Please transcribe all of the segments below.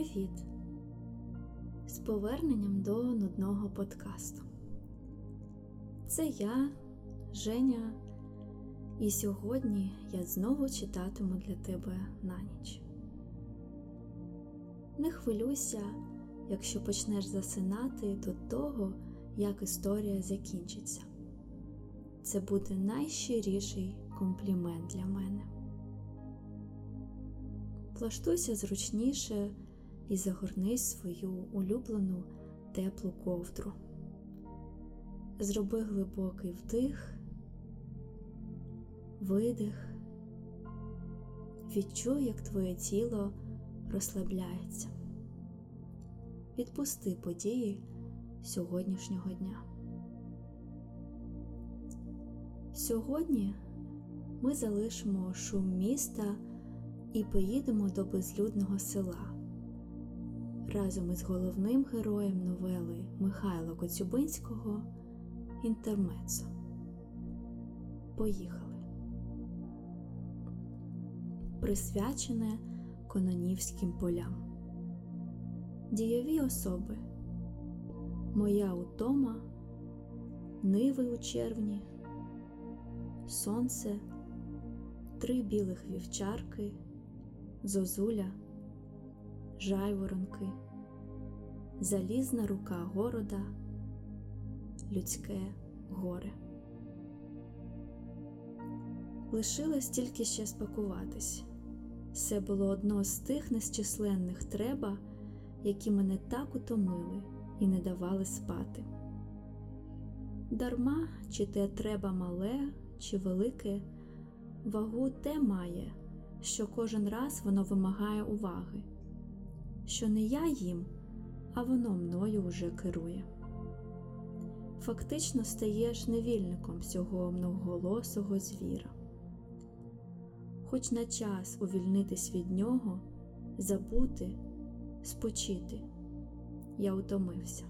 Привіт! З поверненням до нудного подкасту. Це я, Женя, і сьогодні я знову читатиму для тебе на ніч. Не хвилюйся, якщо почнеш засинати до того, як історія закінчиться. Це буде найщиріший комплімент для мене. Влаштуйся зручніше і загорнись свою улюблену теплу ковдру. Зроби глибокий вдих, видих, відчуй, як твоє тіло розслабляється. Відпусти події сьогоднішнього дня. Сьогодні ми залишимо шум міста і поїдемо до безлюдного села разом із головним героєм новели Михайла Коцюбинського Інтермецо. Поїхали. Присвячене Кононівським полям. Дієві особи. Моя утома, Ниви у червні, Сонце, Три білих вівчарки зозуля, жайворонки, залізна рука города, людське горе. Лишилось тільки ще спакуватись. Це було одно з тих незчисленних треба, які мене так утомили і не давали спати. Дарма, чи те треба мале, чи велике, вагу те має, що кожен раз воно вимагає уваги, що не я їм, а воно мною уже керує. Фактично стаєш невільником цього многоголосого звіра. Хоч на час увільнитись від нього, забути, спочити, я утомився.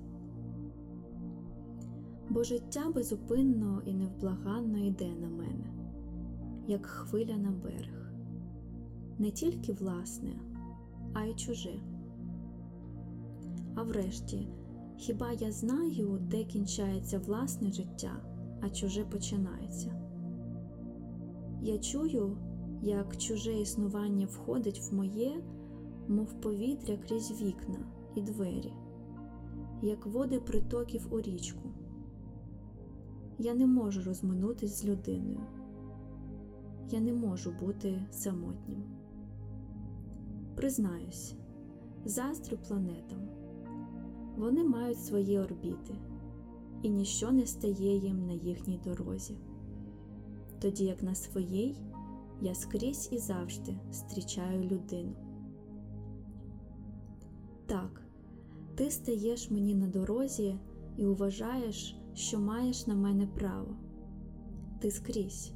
Бо життя безупинно і невблаганно йде на мене, як хвиля на берег не тільки власне, а й чуже. А врешті, хіба я знаю, де кінчається власне життя, а чуже починається? Я чую, як чуже існування входить в моє, мов повітря крізь вікна і двері, як води притоків у річку. Я не можу розминутись з людиною. Я не можу бути самотнім. Признаюсь, заздрю планетам. Вони мають свої орбіти, і ніщо не стає їм на їхній дорозі. Тоді як на своїй я скрізь і завжди зустрічаю людину. Так, ти стаєш мені на дорозі і вважаєш, що маєш на мене право. Ти скрізь.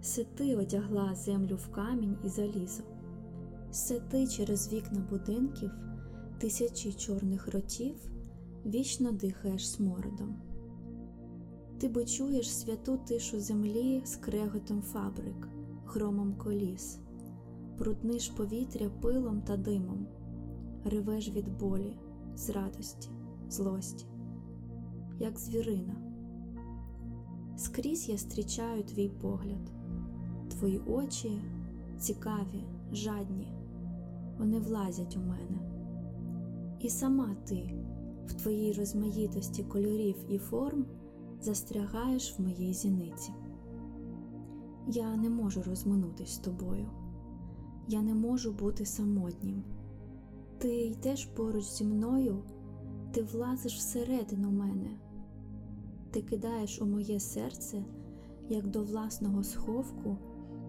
Це ти одягла землю в камінь і залізо. Все ти через вікна будинків, тисячі чорних ротів вічно дихаєш смородом. Ти бо чуєш святу тишу землі з креготом фабрик, громом коліс, брудниш повітря пилом та димом, ревеш від болі, з радості, злості, як звірина. Скрізь я зустрічаю твій погляд, твої очі цікаві, жадні вони влазять у мене. І сама ти в твоїй розмаїтості кольорів і форм застрягаєш в моїй зіниці. Я не можу розминутись з тобою, я не можу бути самотнім. Ти йдеш поруч зі мною, ти влазиш всередину мене, ти кидаєш у моє серце, як до власного сховку,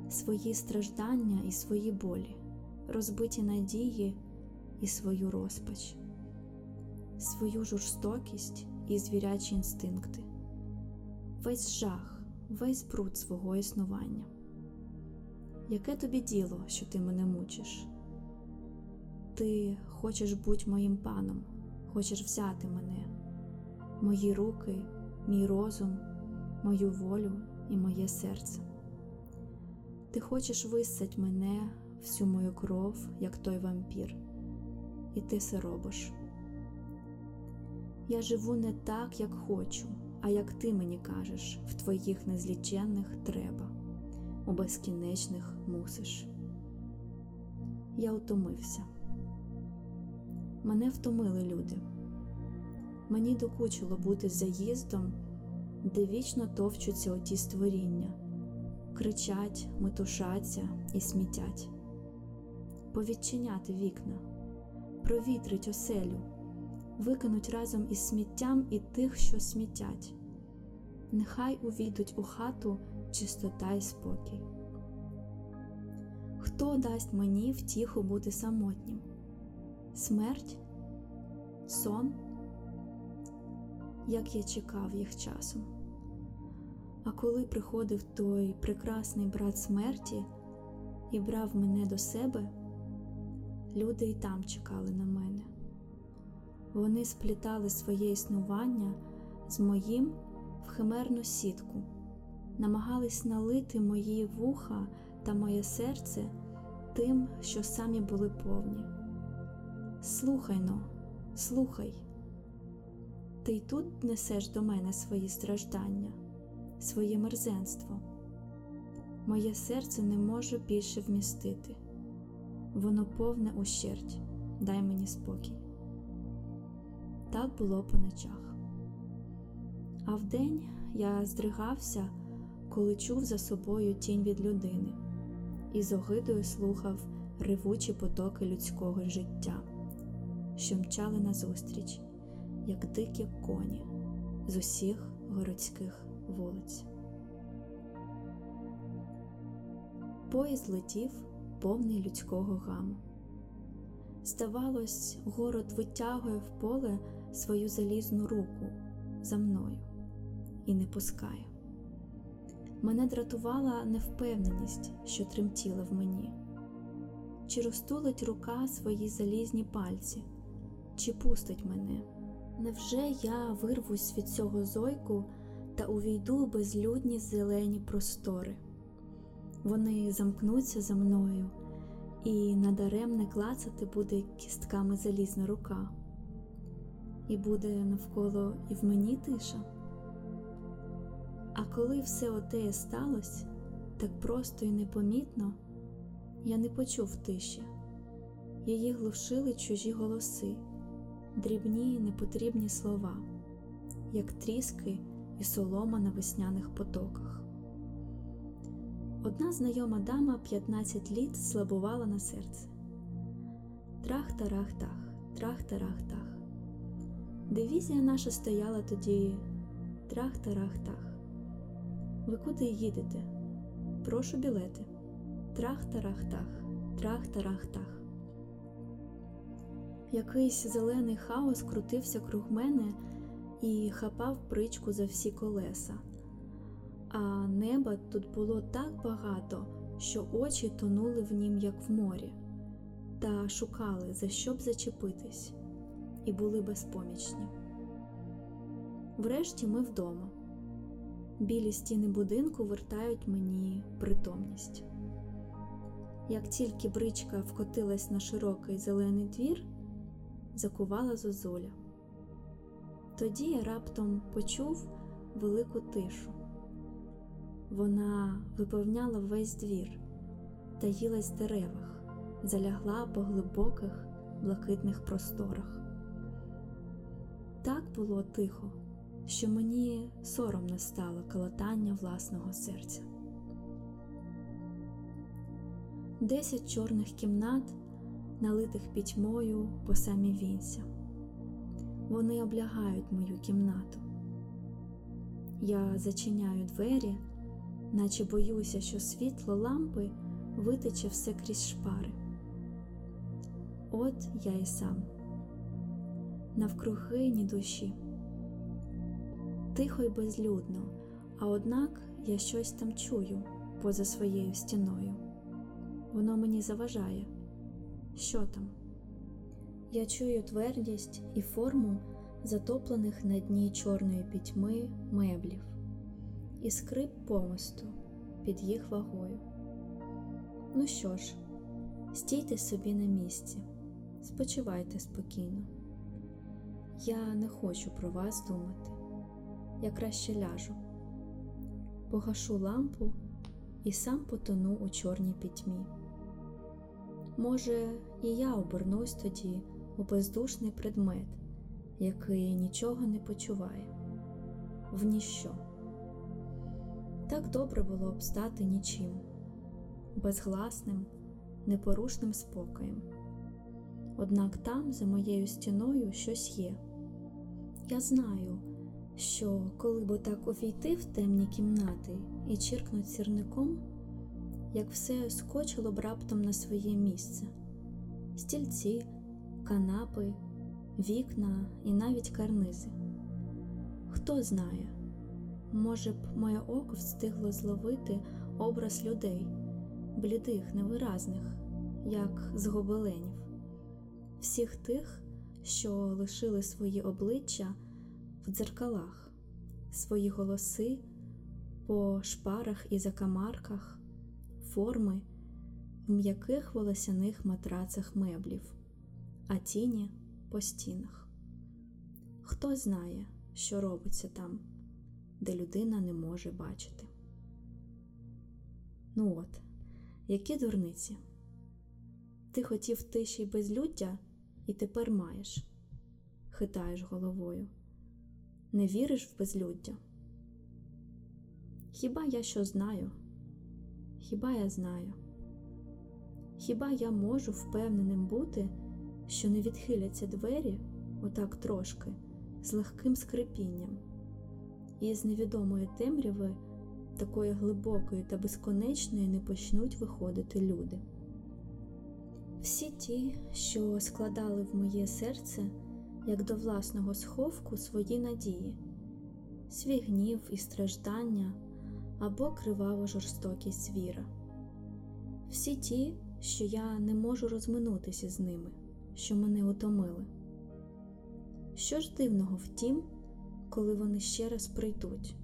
свої страждання і свої болі розбиті надії і свою розпач, свою жорстокість і звірячі інстинкти, весь жах, весь бруд свого існування. Яке тобі діло, що ти мене мучиш? Ти хочеш бути моїм паном, хочеш взяти мене, мої руки, мій розум, мою волю і моє серце. Ти хочеш висать мене всю мою кров, як той вампір, і ти се робиш. Я живу не так, як хочу, а як ти мені кажеш, в твоїх незліченних треба, у безкінечних мусиш. Я утомився. Мене втомили люди. Мені докучило бути заїздом, де вічно товчуться оті створіння, кричать, метушаться і смітять, повідчиняти вікна, провітрить оселю, викинуть разом із сміттям і тих, що смітять. Нехай увійдуть у хату чистота й спокій. Хто дасть мені втіху бути самотнім? Смерть? Сон? Як я чекав їх часом. А коли приходив той прекрасний брат смерті і брав мене до себе, люди й там чекали на мене. Вони сплітали своє існування з моїм в химерну сітку, намагались налити мої вуха та моє серце тим, що самі були повні. Слухай но, слухай, ти й тут несеш до мене свої страждання, своє мерзенство. Моє серце не може більше вмістити, воно повне ущерть, дай мені спокій. Так було по ночах. А вдень я здригався, коли чув за собою тінь від людини і з огидою слухав ревучі потоки людського життя, що мчали назустріч, як дикі коні з усіх городських вулиць. Поїзд летів повний людського гаму. Здавалось, город витягує в поле свою залізну руку за мною і не пускає. Мене дратувала невпевненість, що тремтіла в мені. Чи розтулить рука свої залізні пальці, чи пустить мене? Невже я вирвусь від цього зойку та увійду у безлюдні зелені простори? Вони замкнуться за мною, і надаремне клацати буде кістками залізна рука, і буде навколо і в мені тиша. А коли все оте сталося, так просто і непомітно, я не почув тиші, її глушили чужі голоси, дрібні непотрібні слова, як тріски і солома на весняних потоках. Одна знайома дама 15 літ слабувала на серце. Трах-тарах-тах, трах-тарах-тах. Дивізія наша стояла тоді трах-тарах-тах. Ви куди їдете? Прошу білети. Трах-тарах-тах, трах-тарах-тах. Якийсь зелений хаос крутився круг мене і хапав причку за всі колеса. А неба тут було так багато, що очі тонули в нім, як в морі, та шукали, за що б зачепитись, і були безпомічні. Врешті ми вдома. Білі стіни будинку вертають мені притомність. Як тільки бричка вкотилась на широкий зелений двір, закувала зозуля. Тоді я раптом почув велику тишу. Вона виповняла весь двір, таїлась в деревах, залягла по глибоких блакитних просторах. Так було тихо, що мені соромно стало колотання власного серця. Десять чорних кімнат, налитих пітьмою по самі вінця. Вони облягають мою кімнату. Я зачиняю двері, наче боюся, що світло лампи витече все крізь шпари. От я і сам, навкруги душі. Тихо й безлюдно, а однак я щось там чую поза своєю стіною. Воно мені заважає. Що там? Я чую твердість і форму затоплених на дні чорної пітьми меблів і скрип помосту під їх вагою. Ну що ж, стійте собі на місці, спочивайте спокійно. Я не хочу про вас думати. Я краще ляжу, погашу лампу і сам потону у чорній пітьмі. Може, і я обернусь тоді у бездушний предмет, який нічого не почуває, в ніщо. Так добре було б стати нічим, безгласним, непорушним спокоєм. Однак там, за моєю стіною, щось є. Я знаю, що коли б так увійти в темні кімнати і чиркнуть сірником, як все скочило б раптом на своє місце стільці, канапи, вікна і навіть карнизи. Хто знає, може б, моє око встигло зловити образ людей, блідих, невиразних, як з гобеленів, всіх тих, що лишили свої обличчя в дзеркалах, свої голоси по шпарах і закамарках, форми в м'яких волосяних матрацах меблів, а тіні по стінах. Хто знає, що робиться там, де людина не може бачити. Ну от, які дурниці. Ти хотів тиші й безлюддя, і тепер маєш, хитаєш головою. Не віриш в безлюддя? Хіба я що знаю? Хіба я знаю? Хіба я можу впевненим бути, що не відхиляться двері отак трошки, з легким скрипінням, і з невідомої темряви, такої глибокої та безконечної не почнуть виходити люди? Всі ті, що складали в моє серце, як до власного сховку свої надії, свій гнів і страждання або криваво жорстокість звіра. Всі ті, що я не можу розминутися з ними, що мене утомили. Що ж дивного в тім, коли вони ще раз прийдуть?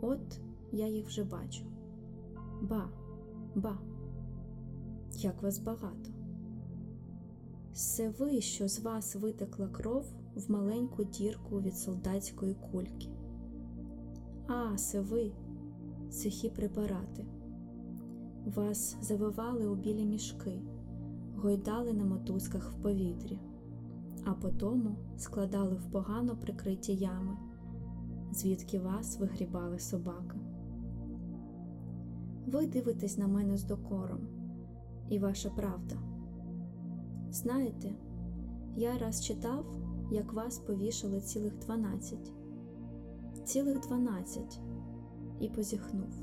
От я їх вже бачу. Ба, ба, як вас багато. Це ви, що з вас витекла кров в маленьку дірку від солдатської кульки. А, це ви, сухі препарати. Вас завивали у білі мішки, гойдали на мотузках в повітрі, а потому складали в погано прикриті ями, звідки вас вигрібали собаки. Ви дивитесь на мене з докором, і ваша правда. Знаєте, я раз читав, як вас повішали цілих дванадцять, цілих дванадцять, і позіхнув.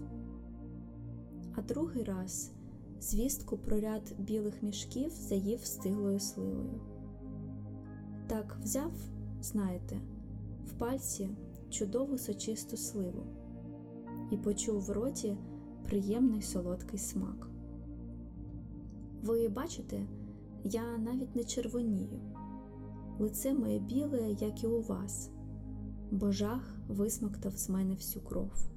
А другий раз звістку про ряд білих мішків заїв стиглою сливою. Так взяв, знаєте, в пальці чудову сочисту сливу і почув в роті приємний солодкий смак. Ви бачите, я навіть не червонію, лице моє біле, як і у вас, бо жах висмоктав з мене всю кров.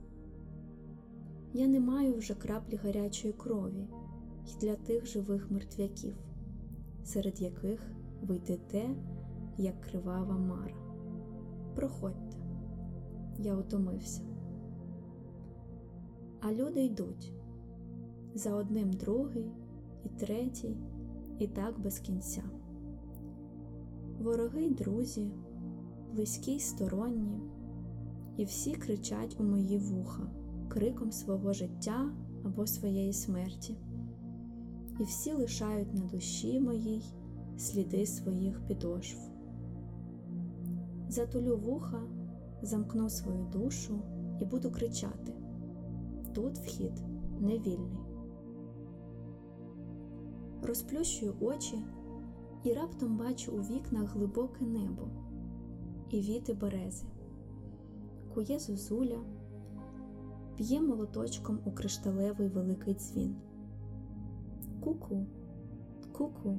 Я не маю вже краплі гарячої крові й для тих живих мертвяків, серед яких ви йдете, як кривава мара. Проходьте, я утомився. А люди йдуть за одним другий і третій, і так без кінця. Вороги й друзі, близькі й сторонні, і всі кричать у мої вуха криком свого життя або своєї смерті, і всі лишають на душі моїй сліди своїх підошв. Затулю вуха, замкну свою душу і буду кричати тут вхід невільний. Розплющую очі і раптом бачу у вікнах глибоке небо і віти берези, кує зозуля, п'є молоточком у кришталевий великий дзвін. Ку-ку, ку-ку,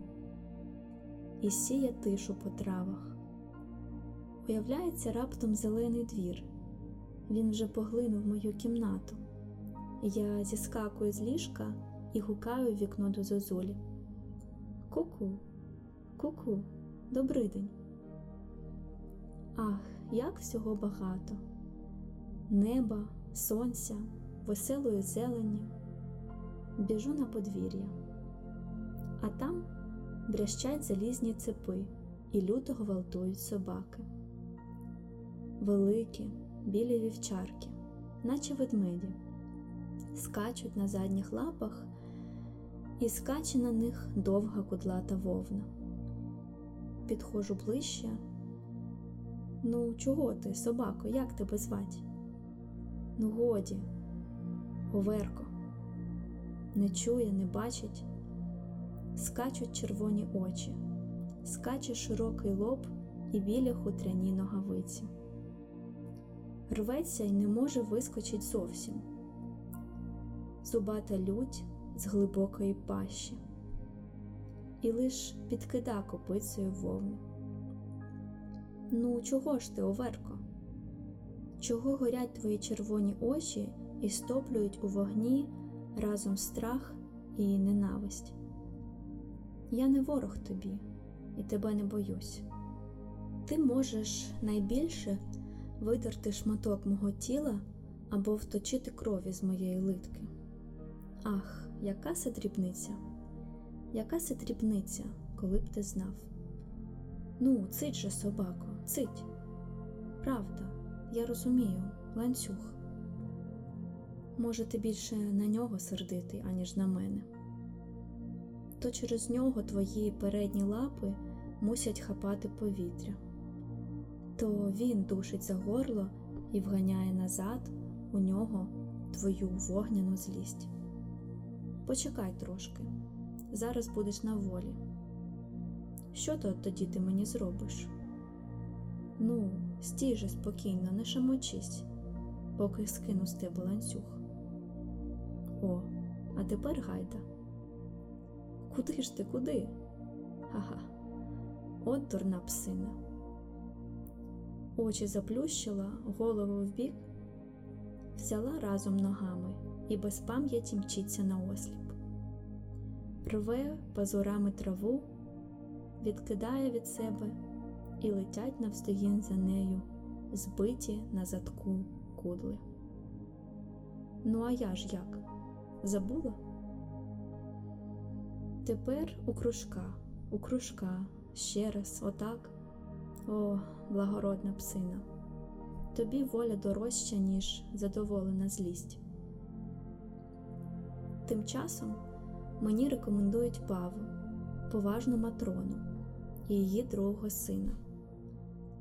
і сіє тишу по травах. Уявляється раптом зелений двір. Він вже поглинув мою кімнату. Я зіскакую з ліжка і гукаю в вікно до зозулі. Ку-ку, ку-ку, добрий день. Ах, як всього багато неба, сонця, веселої зелені. Біжу на подвір'я, а там брящать залізні цепи і люто гвалтують собаки. Великі, білі вівчарки, наче ведмеді, скачуть на задніх лапах, і скаче на них довга кудлата вовна. Підходжу ближче. Ну, чого ти, собако, як тебе звать? Ну, годі, Оверко, не чує, не бачить, скачуть червоні очі, скаче широкий лоб і білі хутряні ногавиці. Рветься й не може вискочить зовсім. Зубата лють з глибокої пащі, і лиш підкида копицею вовну. Ну, чого ж ти, Оверко? Чого горять твої червоні очі і стоплюють у вогні разом страх і ненависть? Я не ворог тобі і тебе не боюсь. Ти можеш найбільше видерти шматок мого тіла або вточити крові з моєї литки. Ах, яка це дрібниця, яка це дрібниця, коли б ти знав. Ну, цить же, собако, цить. Правда, я розумію, ланцюг. Може, ти більше на нього сердитий, аніж на мене. То через нього твої передні лапи мусять хапати повітря, то він душить за горло і вганяє назад у нього твою вогняну злість. Почекай трошки, зараз будеш на волі. Що то тоді ти мені зробиш? Ну, стій же спокійно, не шамочись, поки скину з тебе ланцюг. О, а тепер гайда. Куди ж ти, куди? Ага, от дурна псина. Очі заплющила, голову вбік, взяла разом ногами і без пам'яті мчиться на осліп. Рве пазурами траву, відкидає від себе і летять навздогін за нею, збиті на задку кудли. Ну, а я ж як? Забула? Тепер у кружка, у кружка, ще раз, отак. О, благородна псина, тобі воля дорожча, ніж задоволена злість. Тим часом мені рекомендують Паву, поважну матрону і її другого сина.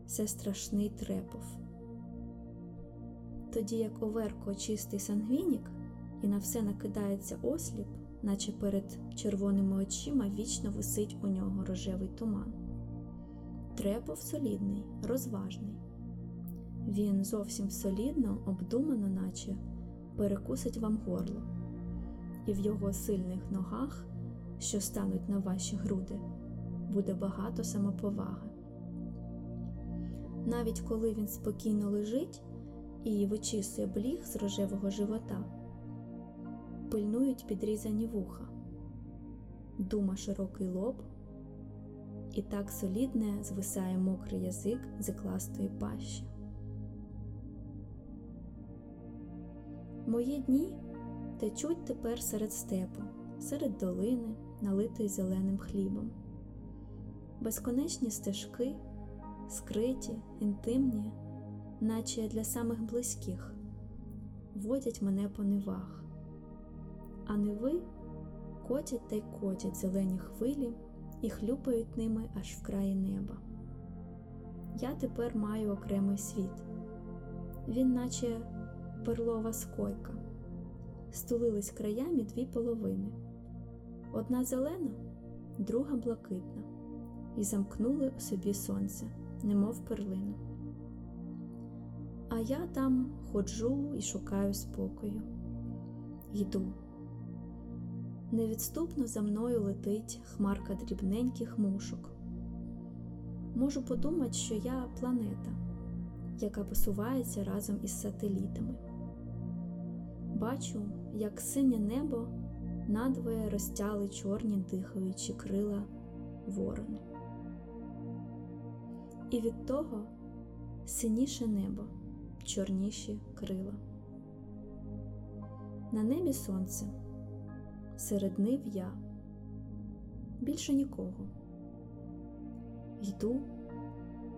Це страшний трепов. Тоді як Оверко чистий сангвінік і на все накидається осліп, наче перед червоними очима вічно висить у нього рожевий туман. Трепов солідний, розважний. Він зовсім солідно, обдумано, наче перекусить вам горло, і в його сильних ногах, що стануть на ваші груди, буде багато самоповаги. Навіть коли він спокійно лежить і вичісує бліг з рожевого живота, пильнують підрізані вуха, дума широкий лоб, і так солідне звисає мокрий язик з ікластої пащі. Мої дні течуть тепер серед степу, серед долини, налитої зеленим хлібом, безконечні стежки, скриті, інтимні, наче для самих близьких, водять мене по нивах, а ниви котять та й котять зелені хвилі і хлюпають ними аж в краї неба. Я тепер маю окремий світ, він, наче перлова скойка, стулились краями дві половини, одна зелена, друга блакитна, і замкнули у собі сонце, немов перлину. А я там ходжу і шукаю спокою. Йду. Невідступно за мною летить хмарка дрібненьких мушок. Можу подумати, що я планета, яка посувається разом із сателітами. Бачу, як синє небо надвоє розтяли чорні дихаючі крила ворони. і від того синіше небо, чорніші крила. На небі сонце, серед нив я, більше нікого. Йду,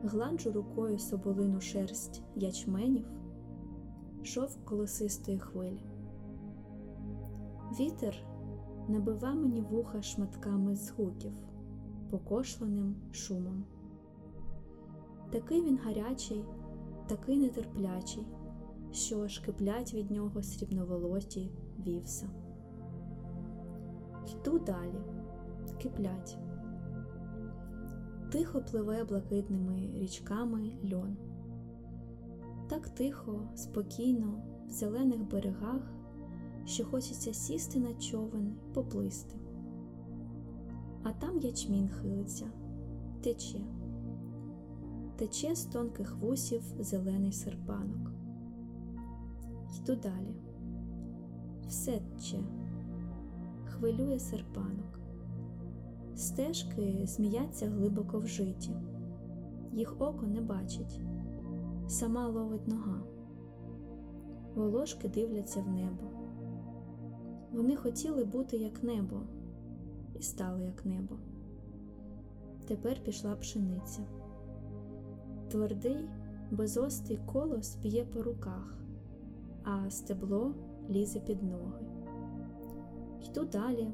гладжу рукою соболину шерсть ячменів, шов колосистої хвилі. Вітер набива мені вуха шматками згуків, покошленим шумом. Такий він гарячий, такий нетерплячий, що аж киплять від нього срібноволоті вівса. Йду далі, киплять. Тихо пливе блакитними річками льон. Так тихо, спокійно, в зелених берегах, що хочеться сісти на човен і поплисти. А там ячмін хилиться, тече, тече з тонких вусів зелений серпанок. Йду далі, все тече, хвилює серпанок. Стежки зміяться глибоко в житі, їх око не бачить, сама ловить нога, волошки дивляться в небо. Вони хотіли бути як небо, і стали як небо. Тепер пішла пшениця. Твердий, безостий колос б'є по руках, а стебло лізе під ноги. Йду далі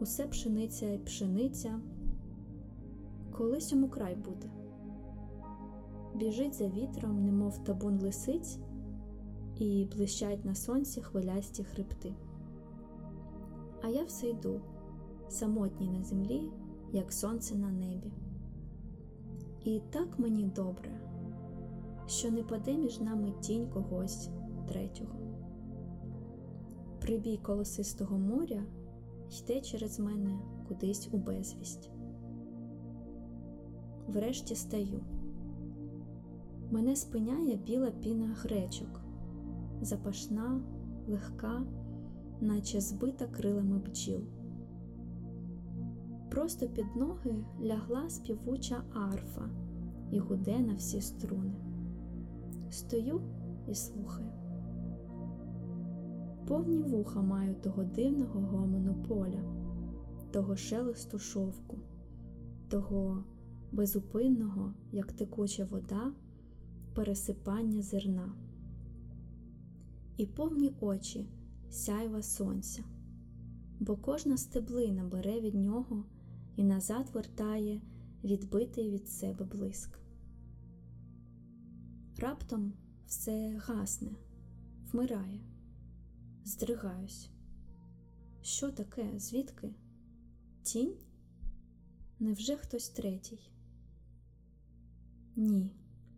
усе пшениця й пшениця, колись йому край буде. Біжить за вітром, немов табун лисиць, і блищать на сонці хвилясті хребти. А я все йду, самотній на землі, як сонце на небі. І так мені добре, що не паде між нами тінь когось третього. Прибій колосистого моря йде через мене кудись у безвість. Врешті стаю. Мене спиняє біла піна гречок, запашна, легка, наче збита крилами бджіл. Просто під ноги лягла співуча арфа і гуде на всі струни. Стою і слухаю повні вуха маю того дивного гомону поля, того шелесту шовку, того безупинного, як текуча вода, пересипання зерна, і повні очі сяйва сонця, бо кожна стеблина бере від нього і назад вертає відбитий від себе блиск. Раптом все гасне, вмирає здригаюсь. Що таке? Звідки? Тінь? Невже хтось третій? Ні,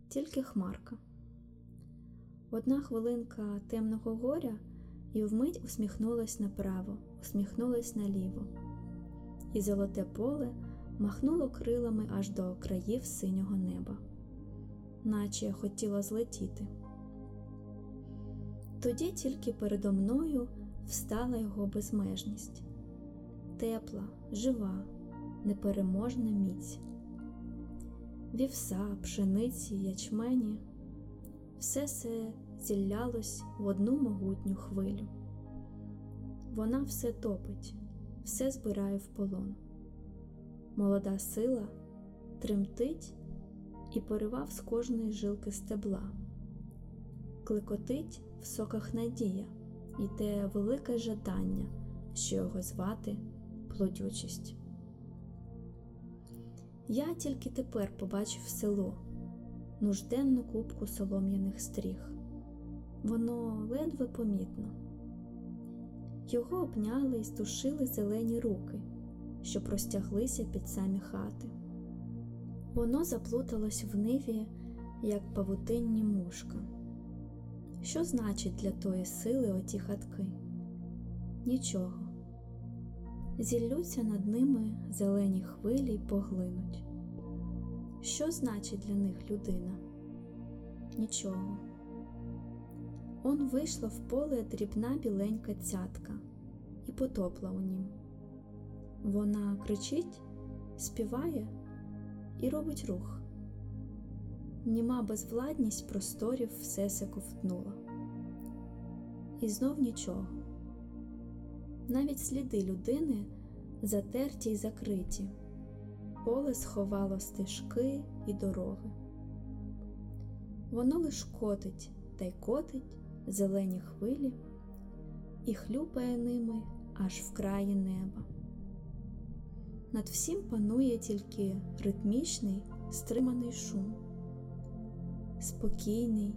тільки хмарка. Одна хвилинка темного горя і вмить усміхнулась направо, усміхнулась наліво, і золоте поле махнуло крилами аж до країв синього неба, наче хотіло злетіти. Тоді тільки передо мною встала його безмежність, тепла, жива, непереможна міць. Вівса, пшениці, ячмені, все це зіллялось в одну могутню хвилю. Вона все топить, все збирає в полон. Молода сила тремтить і поривав з кожної жилки стебла, клекотить в соках надія і те велике жадання, що його звати плодючість. Я тільки тепер побачив село, нужденну кубку солом'яних стріх. Воно ледве помітно. Його обняли і стушили зелені руки, що простяглися під самі хати. Воно заплуталось в ниві, як павутинні мушка. Що значить для тої сили оті хатки? Нічого. Зіллються над ними зелені хвилі й поглинуть. Що значить для них людина? Нічого. Он вийшла в поле дрібна біленька цятка і потопла у нім. Вона кричить, співає і робить рух, німа безвладність просторів все се ковтнула. І знов нічого. Навіть сліди людини затерті й закриті, поле сховало стежки і дороги. Воно лиш котить та й котить зелені хвилі і хлюпає ними аж в краї неба. Над всім панує тільки ритмічний стриманий шум, спокійний,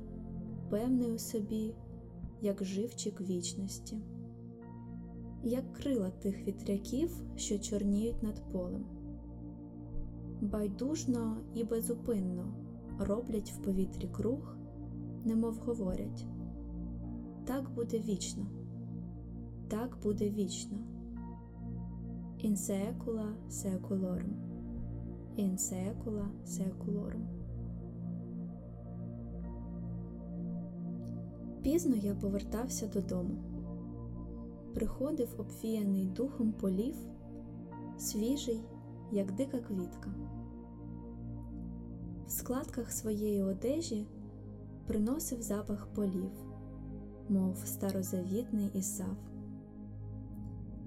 певний у собі, як живчик вічності, як крила тих вітряків, що чорніють над полем. Байдужно і безупинно роблять в повітрі круг, немов говорять так буде вічно, так буде вічно. In secula seculorum. In secula seculorum. Пізно я повертався додому. Приходив обвіяний духом полів, свіжий, як дика квітка. В складках своєї одежі приносив запах полів, мов старозавітний Ісав.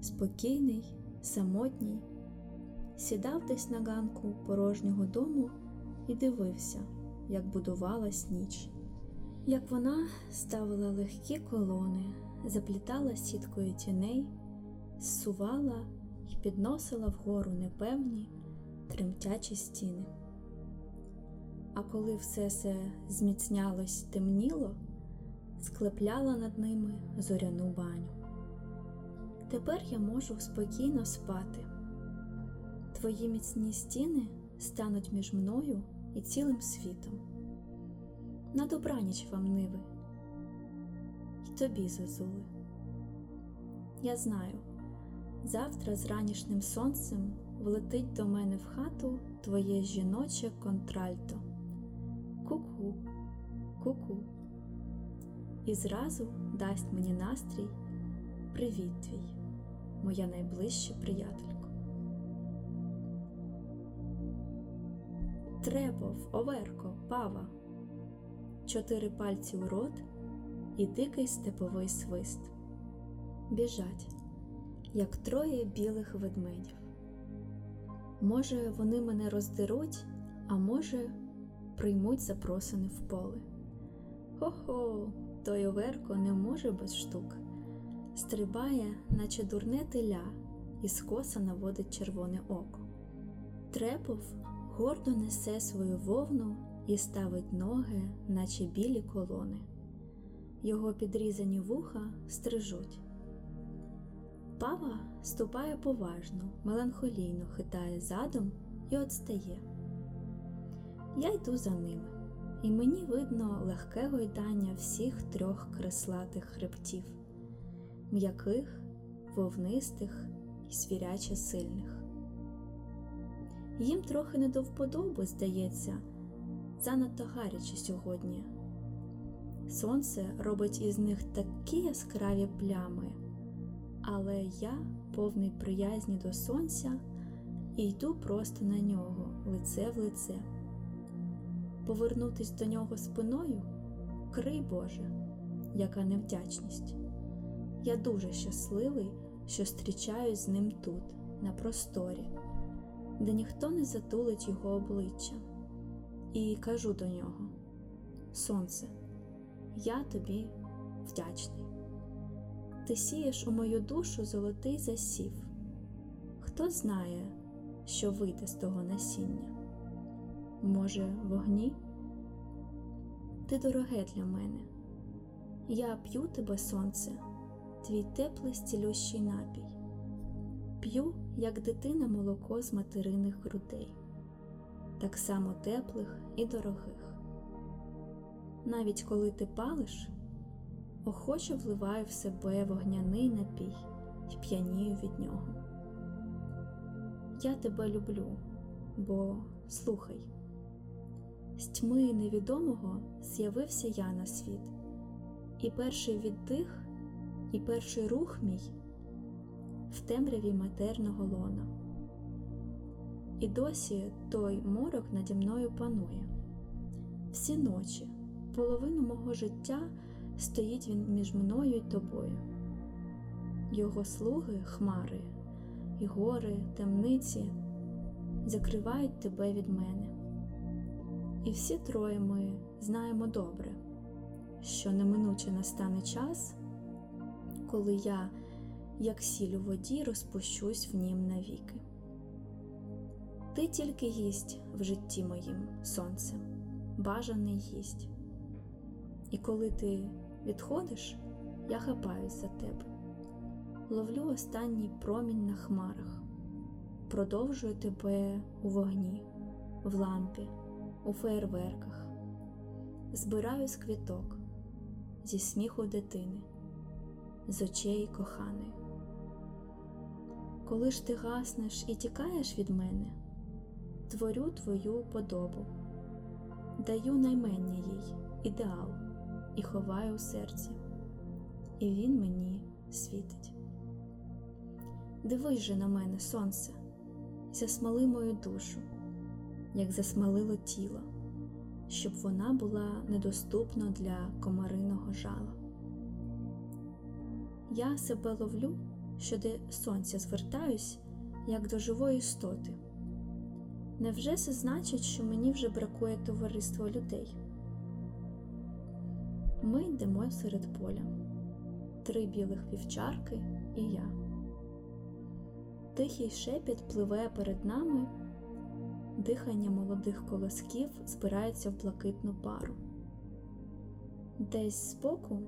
Спокійний, самотній, сідав десь на ганку порожнього дому і дивився, як будувалась ніч, як вона ставила легкі колони, заплітала сіткою тіней, зсувала і підносила вгору непевні, тремтячі стіни. А коли все це зміцнялось темніло, склепляла над ними зоряну баню. Тепер я можу спокійно спати. Твої міцні стіни стануть між мною і цілим світом. На добраніч вам ниви, й тобі зазули. Я знаю, завтра з ранішнім сонцем влетить до мене в хату твоє жіноче контральто. Ку-ку, ку-ку. І зразу дасть мені настрій. Привіт твій, моя найближча приятелько. Трепов, оверко, пава, чотири пальці у рот і дикий степовий свист. Біжать, як троє білих ведмедів. Може, вони мене роздеруть, а може, приймуть запросини в поле. Хо-хо, той оверко не може без штук стрибає, наче дурне теля, і скоса наводить червоне око. Трепов гордо несе свою вовну і ставить ноги, наче білі колони. Його підрізані вуха стрижуть. Пава ступає поважно, меланхолійно хитає задом і отстає. Я йду за ними, і мені видно легке гойдання всіх трьох креслатих хребтів м'яких, вовнистих і свіряче сильних. Їм трохи не до вподоби, здається, занадто гаряче сьогодні. Сонце робить із них такі яскраві плями, але я, повний приязні до сонця, і йду просто на нього, лице в лице. Повернутись до нього спиною крий Боже, яка невдячність. Я дуже щасливий, що зустрічаюсь з ним тут, на просторі, де ніхто не затулить його обличчя, і кажу до нього: Сонце, я тобі вдячний. Ти сієш у мою душу золотий засів. Хто знає, що вийде з того насіння? Може, вогні? Ти дороге для мене. Я п'ю тебе, сонце твій теплий стілющий напій, п'ю, як дитина молоко з материних грудей, так само теплих і дорогих. Навіть коли ти палиш, охоче вливаю в себе вогняний напій і п'янію від нього. Я тебе люблю, бо слухай, з тьми невідомого з'явився я на світ, і перший віддих і перший рух мій в темряві матерного лона. І досі той морок наді мною панує. всі ночі, половину мого життя стоїть він між мною й тобою. Його слуги, хмари, і гори, темниці закривають тебе від мене. І всі троє ми знаємо добре, що неминуче настане час, коли я, як сіль у воді, розпущусь в нім навіки. Ти тільки гість в житті моїм, сонце, бажаний гість. І коли ти відходиш, я хапаюсь за тебе, ловлю останній промінь на хмарах, продовжую тебе у вогні, в лампі, у феєрверках, збираю з квіток, зі сміху дитини, з очей коханої. Коли ж ти гаснеш і тікаєш від мене, творю твою подобу, даю наймення їй ідеал і ховаю у серці, і він мені світить. Дивись же на мене, сонце, засмали мою душу, як засмалило тіло, щоб вона була недоступна для комариного жала. Я себе ловлю, що до сонця звертаюсь, як до живої істоти. Невже це значить, що мені вже бракує товариства людей? Ми йдемо серед поля, три білих вівчарки і я. Тихий шепіт пливе перед нами, дихання молодих колосків збирається в блакитну пару. Десь збоку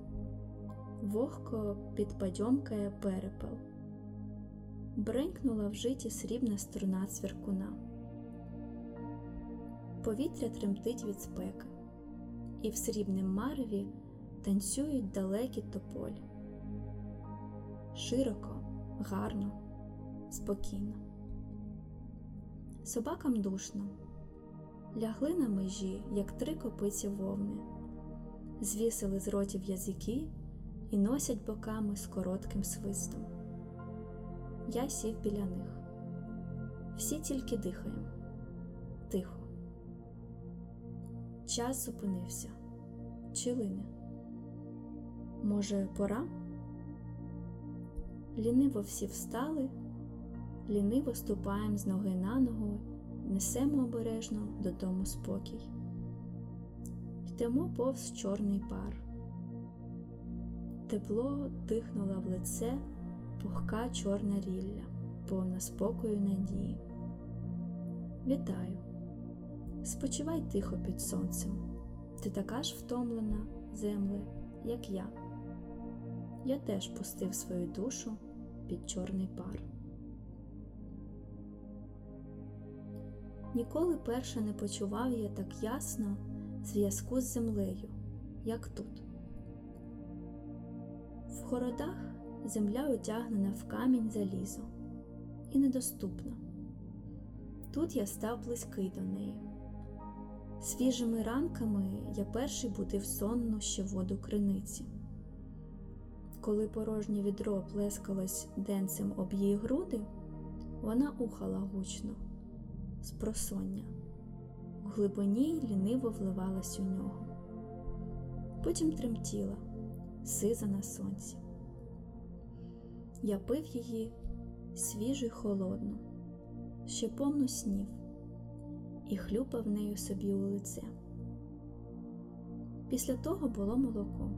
вогко підпадьомкає перепел, бренькнула в житі срібна струна цвіркуна. Повітря тремтить від спеки, і в срібнім мареві танцюють далекі тополі. Широко, гарно, спокійно. Собакам душно, лягли на межі, як три копиці вовни, звісили з ротів язики і носять боками з коротким свистом. Я сів біля них. Всі тільки дихаємо Час зупинився. Чи лине? Може, пора? Ліниво всі встали, ліниво ступаємо з ноги на ногу, несемо обережно додому спокій. Йдемо повз чорний пар. Тепло дихнула в лице пухка чорна рілля, повна спокою надії. Вітаю! Спочивай тихо під сонцем, ти така ж втомлена, земле, як я. Я теж пустив свою душу під чорний пар. Ніколи перше не почував я так ясно зв'язку з землею, як тут. В городах земля одягнена в камінь залізо і недоступна. Тут я став близький до неї. Свіжими ранками я перший будив сонну ще воду криниці. Коли порожнє відро плескалось денцем об її груди, вона ухала гучно, з просоння, в глибині ліниво вливалась у нього. Потім тремтіла, сиза на сонці. Я пив її свіжу й холодну, ще повну снів і хлюпав нею собі у лице. Після того було молоко.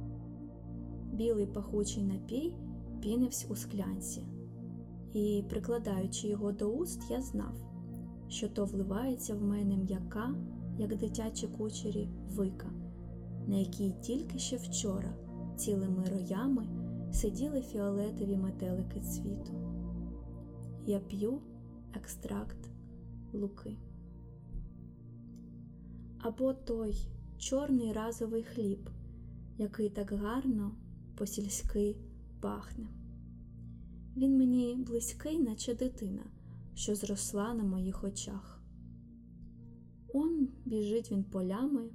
Білий пахучий напій пінився у склянці, і, прикладаючи його до уст, я знав, що то вливається в мене м'яка, як дитячі кучері, вика, на якій тільки ще вчора цілими роями сиділи фіолетові метелики цвіту. Я п'ю екстракт луки або той чорний разовий хліб, який так гарно по-сільськи пахне. Він мені близький, наче дитина, що зросла на моїх очах. Он біжить він полями,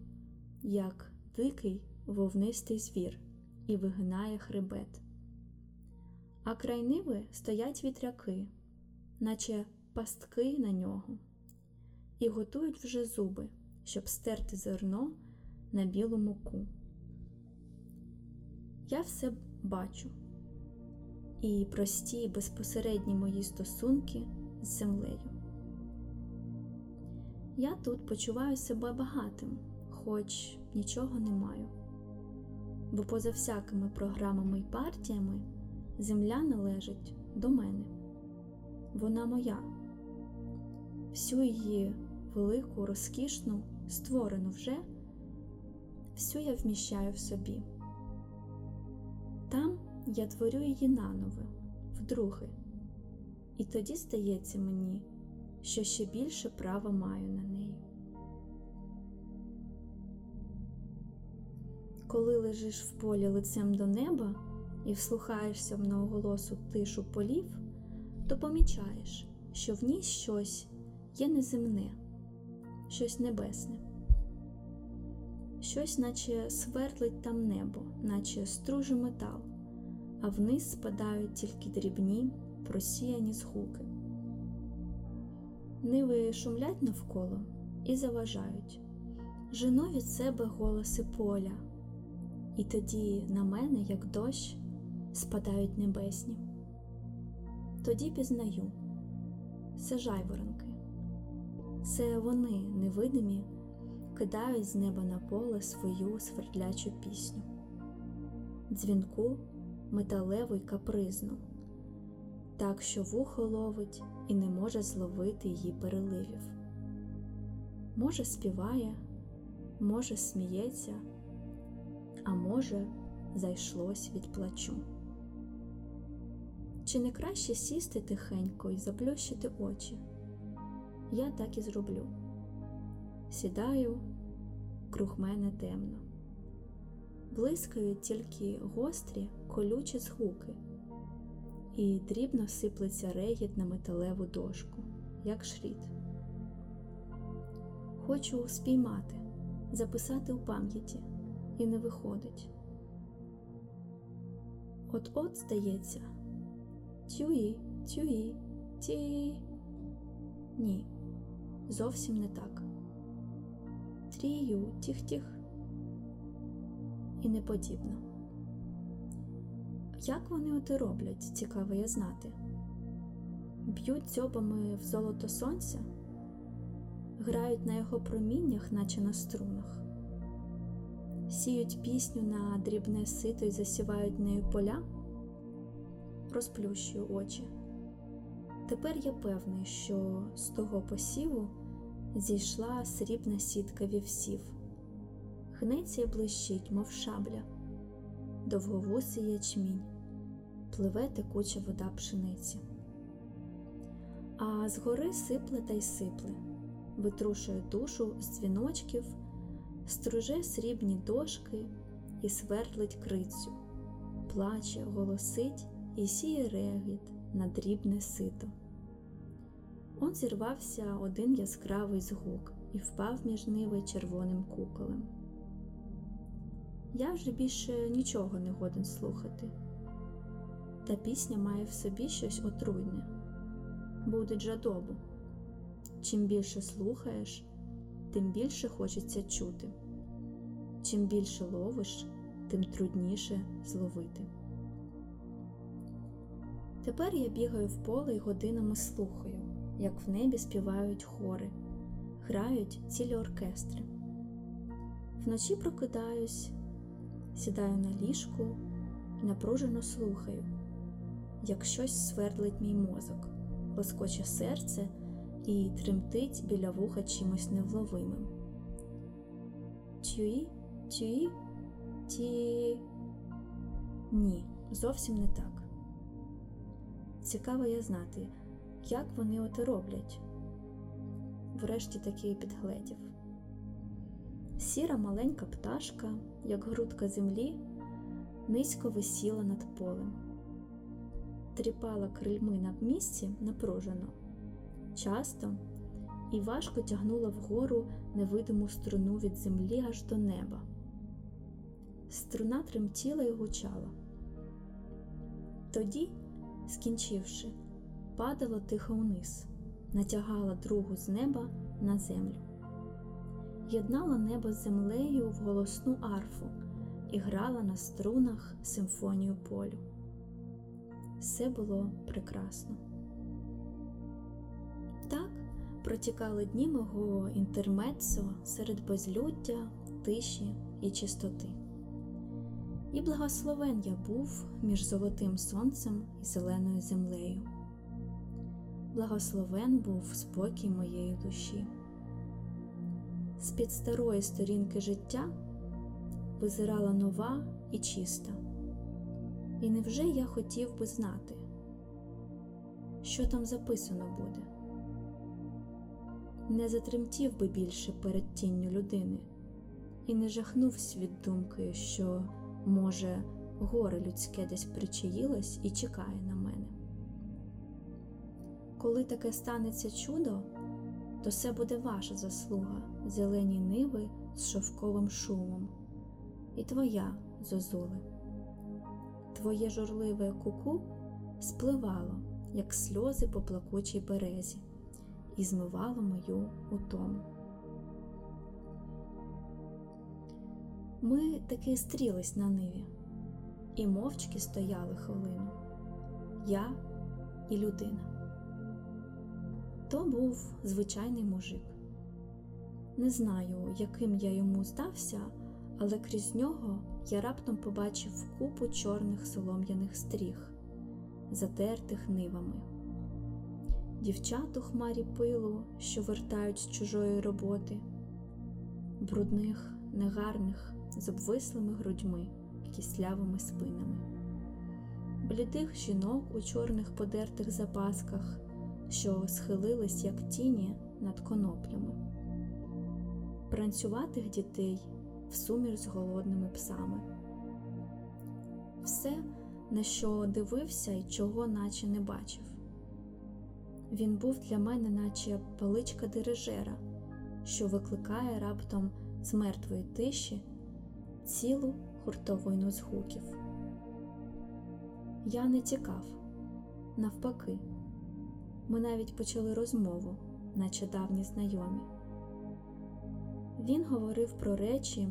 як дикий вовнистий звір, і вигинає хребет. А край ниви стоять вітряки, наче пастки на нього, і готують вже зуби щоб стерти зерно на білу муку. Я все бачу і прості безпосередні мої стосунки з землею. Я тут почуваю себе багатим, хоч нічого не маю, бо поза всякими програмами й партіями земля належить до мене. Вона моя, всю її велику, розкішну, створену вже, всю я вміщаю в собі. Там я творю її наново, вдруге, і тоді здається мені, що ще більше права маю на неї. Коли лежиш в полі лицем до неба і вслухаєшся в многоголосу тишу полів, то помічаєш, що в ній щось є неземне, щось небесне, щось, наче свердлить там небо, наче струже метал, а вниз спадають тільки дрібні, просіяні згуки. Ниви шумлять навколо і заважають, жену від себе голоси поля, і тоді на мене, як дощ, спадають небесні. Тоді пізнаю. Це жайворонки, це вони невидимі кидають з неба на поле свою свердлячу пісню, дзвінку металеву й капризну, так що вухо ловить і не може зловити її переливів. Може, співає, може, сміється, а може, зайшлось від плачу. Чи не краще сісти тихенько і заплющити очі? Я так і зроблю. Сідаю, круг мене темно, блискають тільки гострі колючі згуки, і дрібно сиплеться регіт на металеву дошку, як шріт. Хочу спіймати, записати у пам'яті, і не виходить. От-от, здається, тюї, тюї, ті. Ні, зовсім не так. Трію, тіх-тіх. І не подібно. Як вони оте роблять, цікаво я знати? Б'ють дзьобами в золото сонця, грають на його проміннях, наче на струнах, сіють пісню на дрібне сито і засівають нею поля, розплющую очі. Тепер я певний, що з того посіву зійшла срібна сітка вівсів, гнеться й блищить, мов шабля, довговусий ячмінь, пливе текуча вода пшениці. А згори сипле та й сипле, витрушує душу з дзвіночків, струже срібні дошки і свердлить крицю, плаче, голосить і сіє регіт на дрібне сито. Он зірвався один яскравий згук і впав між ниви червоним куколем. Я вже більше нічого не годен слухати. Та пісня має в собі щось отруйне, буде жадобу. Чим більше слухаєш, тим більше хочеться чути. Чим більше ловиш, тим трудніше зловити. Тепер я бігаю в поле і годинами слухаю, як в небі співають хори, грають цілі оркестри. Вночі прокидаюсь, сідаю на ліжку і напружено слухаю, як щось свердлить мій мозок, лоскоче серце і тремтить біля вуха чимось невловимим. Тюї, тюї, ті. Ні, зовсім не так. Цікаво я знати, як вони оте роблять. Врешті таки підгледів. Сіра маленька пташка, як грудка землі, низько висіла над полем, тріпала крильми на місці напружено, часто і важко тягнула вгору невидиму струну від землі аж до неба. Струна тремтіла і гучала. Тоді скінчивши, падала тихо вниз, натягала другу з неба на землю. єднала небо з землею в голосну арфу і грала на струнах симфонію полю. Все було прекрасно. Так протікали дні мого інтермеццо серед безлюддя, тиші і чистоти. І благословен я був між золотим сонцем і зеленою землею. Благословен був спокій моєї душі. З під старої сторінки життя визирала нова і чиста. І невже я хотів би знати, що там записано буде? Не затремтів би більше перед тінню людини і не жахнувся від думки, що, може, горе людське десь причаїлось і чекає на мене. Коли таке станеться чудо, то це буде ваша заслуга, зелені ниви з шовковим шумом, і твоя зозуле. Твоє журливе куку спливало, як сльози по плакучій березі, і змивало мою утому. Ми таки стрілись на ниві, і мовчки стояли хвилину я і людина. То був звичайний мужик. Не знаю, яким я йому здався, але крізь нього я раптом побачив купу чорних солом'яних стріх, затертих нивами, дівчат у хмарі пилу, що вертають з чужої роботи, брудних, негарних, з обвислими грудьми, кислявими спинами, блідих жінок у чорних подертих запасках що схилились, як тіні над коноплями, пранцюватих дітей в сумір з голодними псами. Все, на що дивився і чого наче не бачив. Він був для мене, наче паличка дирижера, що викликає раптом з мертвої тиші цілу хуртовину згуків. Я не тікав, навпаки. Ми навіть почали розмову, наче давні знайомі. Він говорив про речі,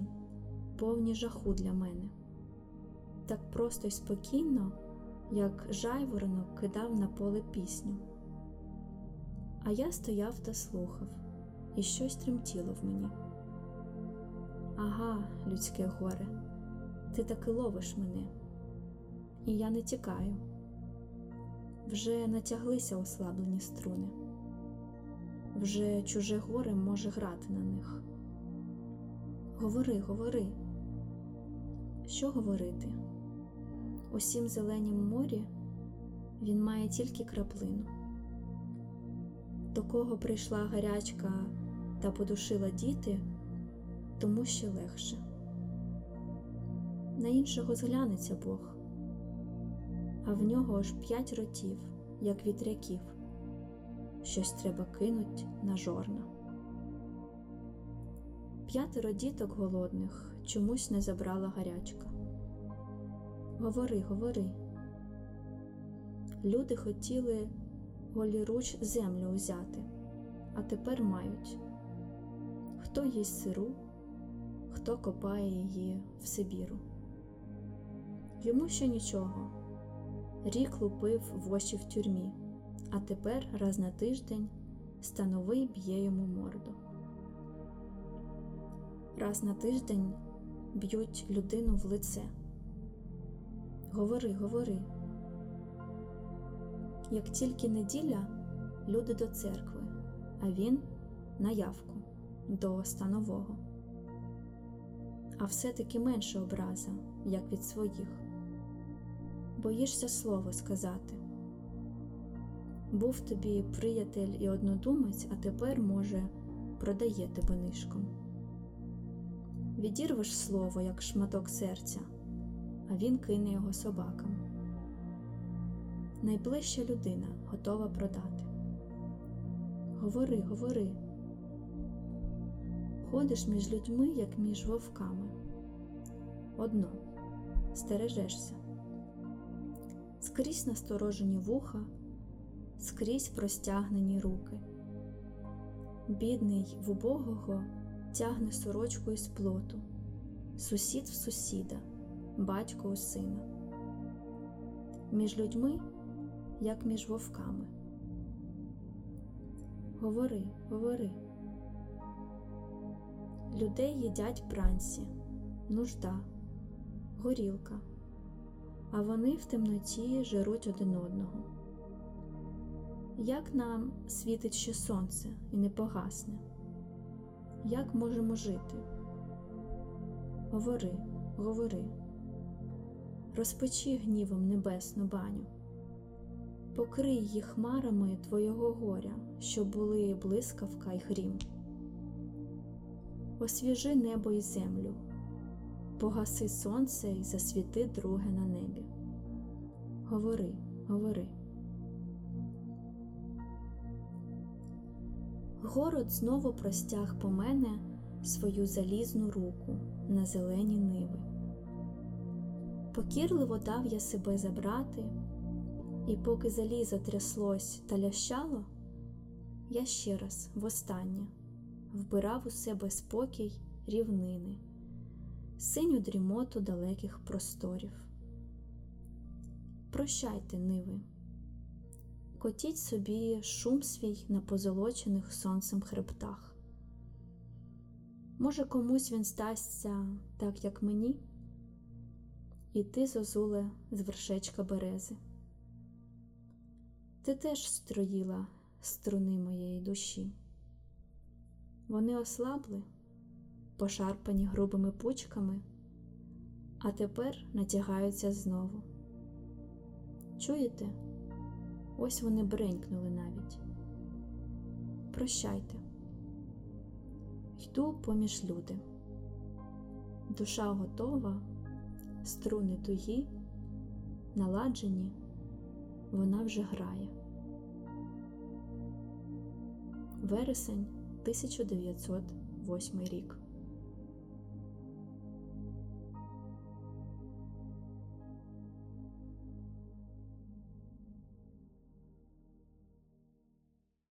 повні жаху для мене, так просто й спокійно, як жайворонок кидав на поле пісню. А я стояв та слухав, і щось тремтіло в мені. Ага, людське горе, ти таки ловиш мене, і я не тікаю вже натяглися ослаблені струни, вже чуже горе може грати на них. Говори, говори, що говорити? Усім зеленім морі він має тільки краплину. До кого прийшла гарячка та подушила діти, тому ще легше. На іншого зглянеться Бог а в нього аж п'ять ротів, як вітряків. Щось треба кинуть на жорна. П'ятеро діток голодних чомусь не забрала гарячка. Говори, говори. Люди хотіли голіруч землю узяти, а тепер мають хто їсть сиру, хто копає її в Сибіру. Йому ще нічого. Рік лупив в очі в тюрмі, а тепер раз на тиждень становий б'є йому морду. Раз на тиждень б'ють людину в лице. Говори, говори. Як тільки неділя, люди до церкви, а він на явку до станового. А все-таки менше образа, як від своїх боїшся слово сказати. Був тобі приятель і однодумець, а тепер, може, продає тебе нишком. Відірвеш слово, як шматок серця, а він кине його собакам. Найближча людина готова продати. Говори, говори, ходиш між людьми, як між вовками. Одно стережешся скрізь насторожені вуха, скрізь простягнені руки. Бідний в убогого тягне сорочку із плоту, сусід в сусіда, батько у сина. Між людьми, як між вовками. Говори, говори. Людей їдять бранці, нужда, горілка, а вони в темноті жируть один одного. Як нам світить ще сонце і не погасне? Як можемо жити? Говори, говори, розпечи гнівом небесну баню, покрий її хмарами твого горя, що були блискавка й грім. Освіжи небо і землю, погаси сонце і засвіти друге на небі. Говори, говори. Город знову простяг по мене свою залізну руку на зелені ниви. Покірливо дав я себе забрати, і поки залізо тряслось та лящало, я ще раз востаннє вбирав у себе спокій рівнини, синю дрімоту далеких просторів. Прощайте, ниви, котіть собі шум свій на позолочених сонцем хребтах. Може, комусь він стасться так, як мені, і ти, зозуле, з вершечка берези. Ти теж строїла струни моєї душі. Вони ослабли, пошарпані грубими пучками, а тепер натягаються знову. Чуєте? Ось вони бренькнули навіть. Прощайте, йду поміж люди. Душа готова, струни тугі, наладжені, вона вже грає. Вересень 1908 рік